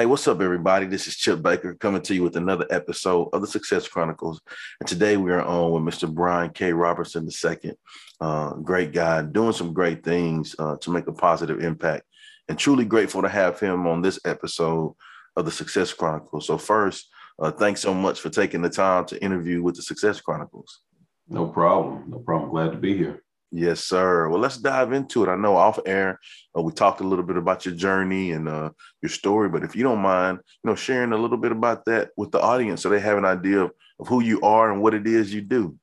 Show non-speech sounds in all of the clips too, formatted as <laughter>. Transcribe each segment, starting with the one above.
Hey, what's up, everybody? This is Chip Baker coming to you with another episode of the Success Chronicles. And today we are on with Mr. Brian K. Roberson II. Uh, great guy, doing some great things uh, to make a positive impact. And truly grateful to have him on this episode of the Success Chronicles. So, first, uh, thanks so much for taking the time to interview with the Success Chronicles. No problem. No problem. Glad to be here. Yes, sir. Well, let's dive into it. I know off air uh, we talked a little bit about your journey and uh, your story, but if you don't mind, you know, sharing a little bit about that with the audience so they have an idea of, of who you are and what it is you do.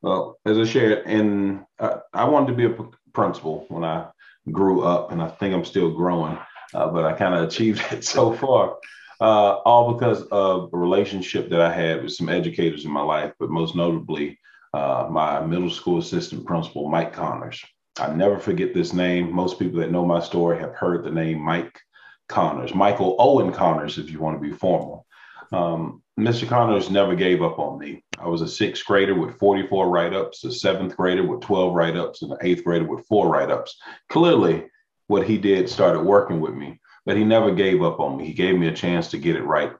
Well, as I shared, and I, I wanted to be a principal when I grew up, and I think I'm still growing, uh, but I kind of achieved <laughs> it so far. Uh, all because of a relationship that I had with some educators in my life, but most notably uh, my middle school assistant principal, Mike Connors. I never forget this name. Most people that know my story have heard the name Mike Connors, Michael Owen Connors, if you want to be formal. Um, Mr. Connors never gave up on me. I was a sixth grader with 44 write ups, a seventh grader with 12 write ups, and an eighth grader with four write ups. Clearly, what he did started working with me, but he never gave up on me. He gave me a chance to get it right.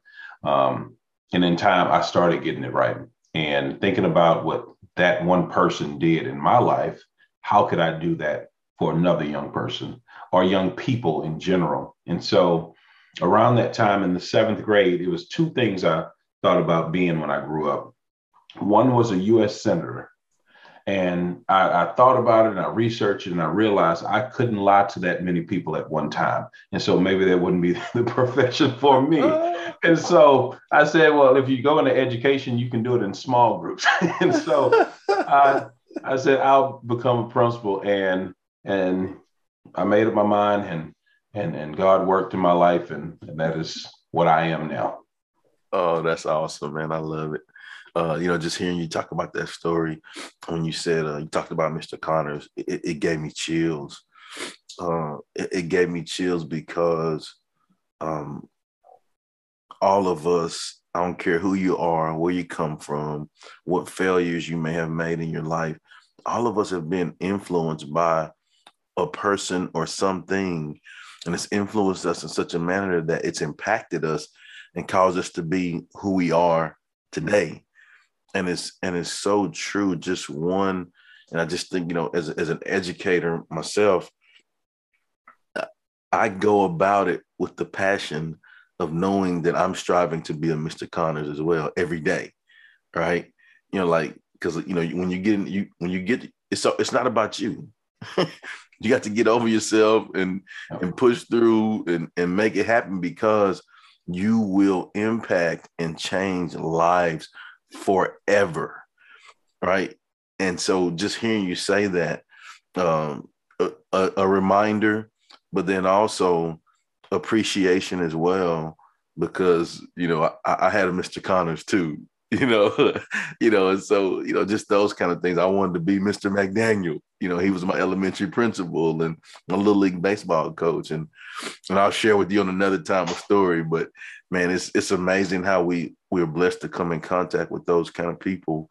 Um, and in time, I started getting it right. And thinking about what that one person did in my life, how could I do that for another young person or young people in general? And so, around that time in the seventh grade, it was two things I thought about being when I grew up. One was a US Senator. And I, I, thought about it and I researched it and I realized I couldn't lie to that many people at one time. And so maybe that wouldn't be <laughs> the profession for me. <laughs> And so I said, well, if you go into education, you can do it in small groups. <laughs> and so I, I said, I'll become a principal. And and I made up my mind and and and God worked in my life and, and that is what I am now. Oh, that's awesome, man. I love it. Uh, you know, just hearing you talk about that story when you said uh, you talked about Mr. Connors, it, it gave me chills. Uh, it, it, gave me chills because um, all of us, I don't care who you are, where you come from, what failures you may have made in your life, all of us have been influenced by a person or something, and it's influenced us in such a manner that it's impacted us and caused us to be who we are today and it's and it's so true just one and i just think you know as, as an educator myself i go about it with the passion of knowing that i'm striving to be a mr connors as well every day right? You know like because you know when you get in you when you get it's it's not about you. <laughs> You got to get over yourself and and push through and and make it happen because you will impact and change lives forever right? And so just hearing you say that um, a, a, reminder but then also appreciation as well because you know I, I had a mr connors too <laughs> you know <laughs> you know and so you know just those kind of things. I wanted to be mr mcdaniel you know he was my elementary principal and a little league baseball coach and and i'll share with you on another time a story but man it's it's amazing how we we're blessed to come in contact with those kind of people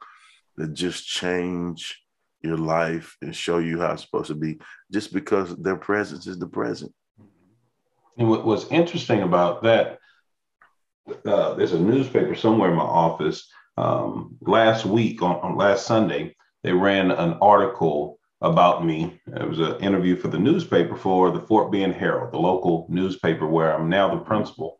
that just change your life and show you how it's supposed to be just because their presence is the present. And what, what's interesting about that, uh, there's a newspaper somewhere in my office. Um, last week, on, on last Sunday, they ran an article about me. It was an interview for the newspaper for the Fort Bend Herald, the local newspaper where I'm now the principal.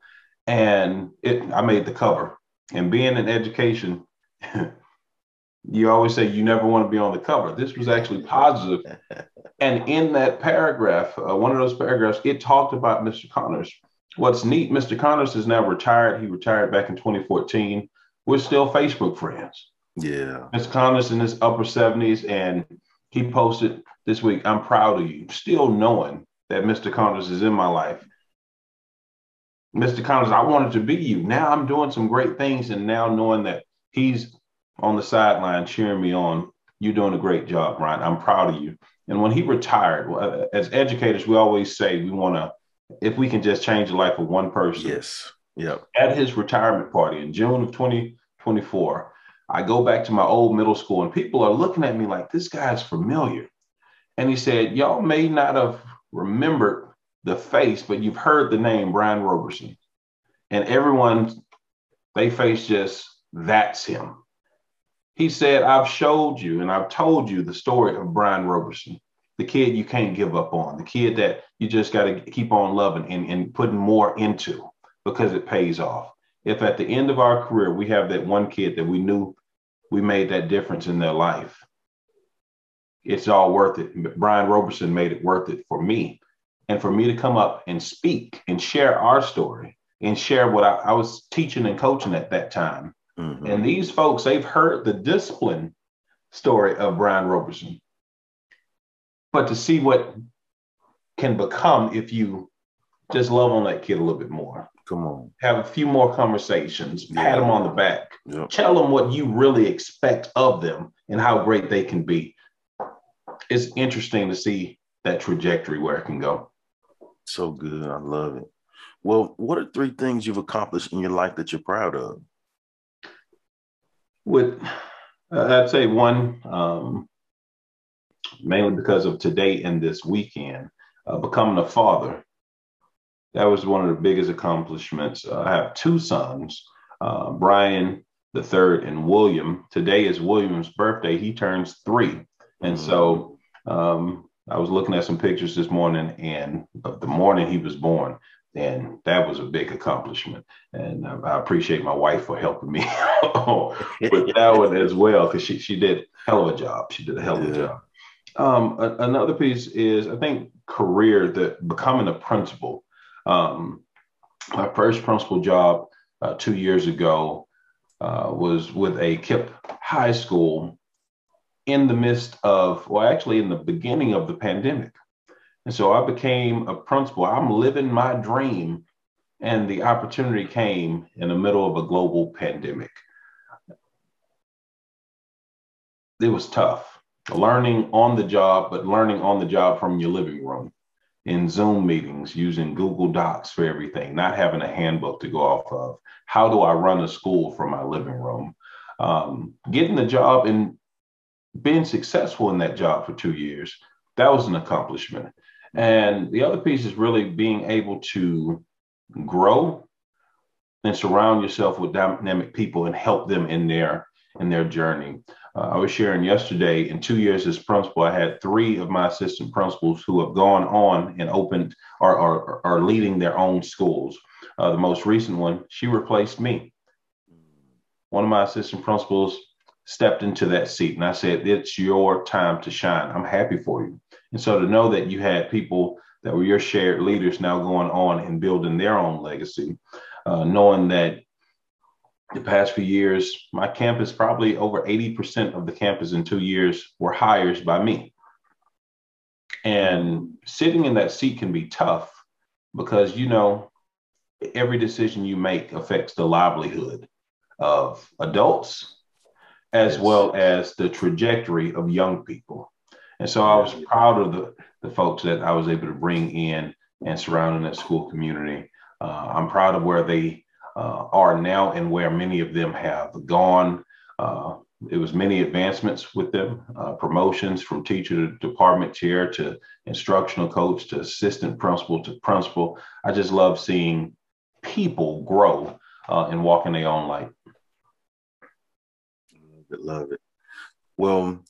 And it, I made the cover and being in education, <laughs> you always say you never want to be on the cover. This was actually positive. <laughs> and in that paragraph, uh, one of those paragraphs, it talked about Mr. Connors. What's neat, Mr. Connors is now retired. He retired back in 2014. We're still Facebook friends. Yeah. Mr. Connors in his upper 70s. And he posted this week, I'm proud of you, still knowing that Mr. Connors is in my life. Mr. Connors, I wanted to be you. Now I'm doing some great things, and now knowing that he's on the sideline cheering me on, you're doing a great job, Ryan. I'm proud of you. And when he retired, uh, as educators, we always say we want to, if we can just change the life of one person. Yes. Yep. At his retirement party in June of 2024, I go back to my old middle school and people are looking at me like this guy's familiar. And he said, Y'all may not have remembered the face, but you've heard the name Brian Roberson. And everyone, they face just, that's him. He said, I've showed you and I've told you the story of Brian Roberson, the kid you can't give up on, the kid that you just got to keep on loving and, and putting more into because it pays off. If at the end of our career we have that one kid that we knew we made that difference in their life, it's all worth it. Brian Roberson made it worth it for me. And for me to come up and speak and share our story and share what I, I was teaching and coaching at that time. Mm-hmm. And these folks, they've heard the discipline story of Brian Roberson. But to see what can become if you just love on that kid a little bit more. Come on. Have a few more conversations, yeah. pat them on the back, yep. tell them what you really expect of them and how great they can be. It's interesting to see that trajectory where it can go. So good. I love it. Well, what are three things you've accomplished in your life that you're proud of? With, uh, I'd say one, um, mainly because of today and this weekend, uh, becoming a father that was one of the biggest accomplishments. Uh, I have two sons, uh, Brian the third and William. Today is William's birthday. He turns three, and mm-hmm. so um, I was looking at some pictures this morning, and the morning he was born, and that was a big accomplishment. And I, I appreciate my wife for helping me <laughs> with <laughs> that one as well, because she she did a hell of a job. She did a hell of a job. Um, a, another piece is I think career that becoming a principal um, my first principal job uh, two years ago uh, was with a KIPP high school in the midst of, well, actually in the beginning of the pandemic. And so I became a principal. I'm living my dream, and the opportunity came in the middle of a global pandemic. It was tough learning on the job, but learning on the job from your living room in Zoom meetings, using Google Docs for everything, not having a handbook to go off of. How do I run a school from my living room? Um, getting the job and being successful in that job for two years, that was an accomplishment. And the other piece is really being able to grow and surround yourself with dynamic people and help them in their in their journey. Uh, I was sharing yesterday in two years as principal, I had three of my assistant principals who have gone on and opened or are, are, leading their own schools. Uh, the most recent one, she replaced me. One of my assistant principals stepped into that seat and I said, It's your time to shine. I'm happy for you. And so to know that you had people that were your shared leaders now going on and building their own legacy, uh, knowing that the past few years, my campus, probably over 80% of the campus in two years were hires by me. And sitting in that seat can be tough because, you know, every decision you make affects the livelihood of adults as yes. well as the trajectory of young people. And so I was proud of the, the folks that I was able to bring in and surrounding that school community. Uh, I'm proud of where they uh, are now and where many of them have gone. Uh, it was many advancements with them, uh, promotions from teacher to department chair to instructional coach to assistant principal to principal. I just love seeing people grow uh, and walk in their own light. Love it, love it. Well,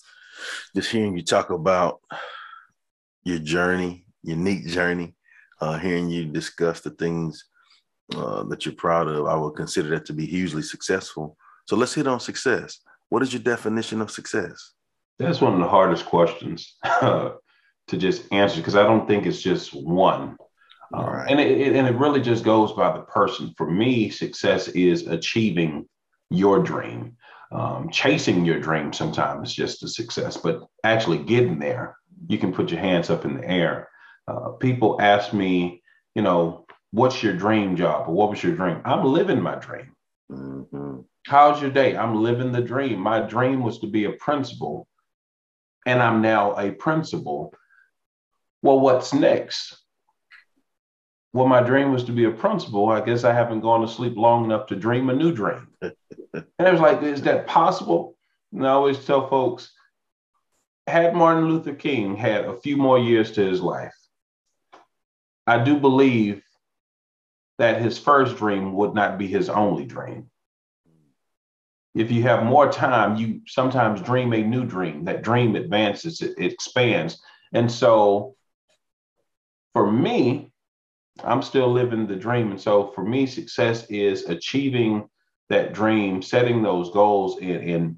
just hearing you talk about your journey, unique journey, uh, hearing you discuss the things uh, that you're proud of, I would consider that to be hugely successful. So let's hit on success. What is your definition of success? That's one of the hardest questions <laughs> to just answer because I don't think it's just one. Right. and, it, it, and it really just goes by the person. For me, success is achieving your dream. Um, chasing your dream sometimes is just a success, but actually getting there, you can put your hands up in the air. Uh, people ask me, you know, what's your dream job or what was your dream? I'm living my dream. Mm-hmm. How's your day? I'm living the dream. My dream was to be a principal, and I'm now a principal. Well, what's next? Well, my dream was to be a principal. I guess I haven't gone to sleep long enough to dream a new dream. <laughs> and it was like, is that possible? And I always tell folks, had Martin Luther King had a few more years to his life, I do believe that his first dream would not be his only dream. If you have more time, you sometimes dream a new dream. That dream advances, it, it expands. And so for me, I'm still living the dream. And so for me, success is achieving that dream, setting those goals and, and,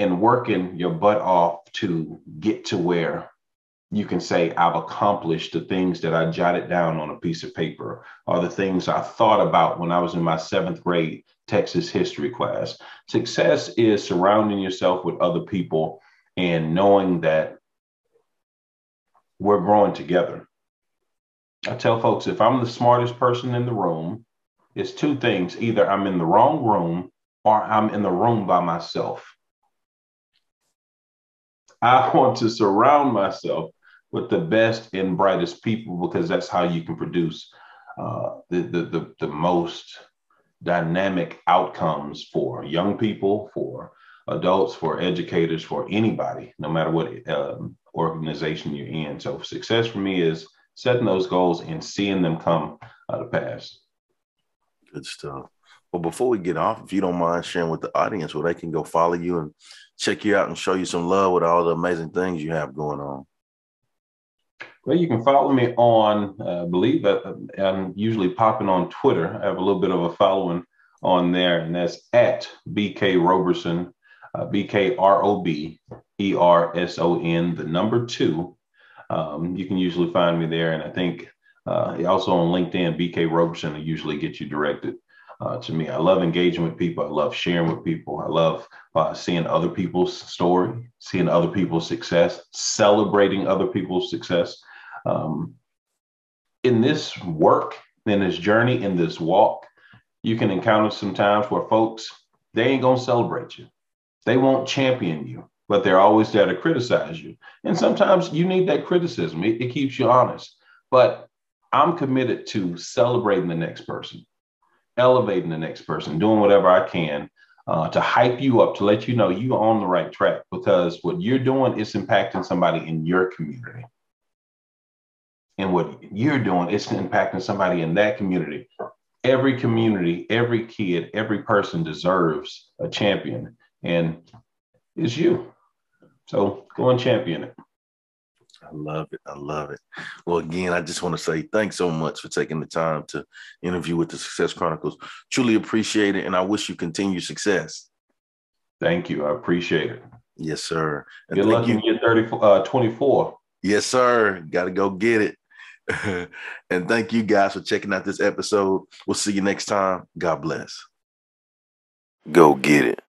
and working your butt off to get to where you can say, I've accomplished the things that I jotted down on a piece of paper or the things I thought about when I was in my seventh grade Texas history class. Success is surrounding yourself with other people and knowing that we're growing together. I tell folks if I'm the smartest person in the room, it's two things either I'm in the wrong room or I'm in the room by myself. I want to surround myself with the best and brightest people because that's how you can produce uh, the, the, the, the most dynamic outcomes for young people, for adults, for educators, for anybody, no matter what um, organization you're in. So success for me is setting those goals and seeing them come uh, to pass. Good stuff. Well, before we get off, if you don't mind sharing with the audience where they can go follow you and check you out and show you some love with all the amazing things you have going on. Well, you can follow me on, uh, I believe that uh, I'm usually popping on Twitter. I have a little bit of a following on there, and that's at BK Roberson, uh, B K R O B E R S O N, the number two, um, you can usually find me there. And I think uh, also on LinkedIn, BK Roberson will usually get you directed uh, to me. I love engaging with people. I love sharing with people. I love uh, seeing other people's story, seeing other people's success, celebrating other people's success. Um, in this work, in this journey, in this walk, you can encounter some times where folks, they ain't going to celebrate you. They won't champion you but they're always there to criticize you. And sometimes you need that criticism, it, it keeps you honest. But I'm committed to celebrating the next person, elevating the next person, doing whatever I can uh, to hype you up, to let you know you're on the right track because what you're doing is impacting somebody in your community. And what you're doing is impacting somebody in that community. Every community, every kid, every person deserves a champion. And it's you. So go and champion it. I love it. I love it. Well, again, I just want to say thanks so much for taking the time to interview with the Success Chronicles. Truly appreciate it. And I wish you continued success. Thank you. I appreciate it. Yes, sir. And Good luck you. in 30, uh, 24. Yes, sir. Got to go get it. <laughs> and thank you guys for checking out this episode. We'll see you next time. God bless. Go get it.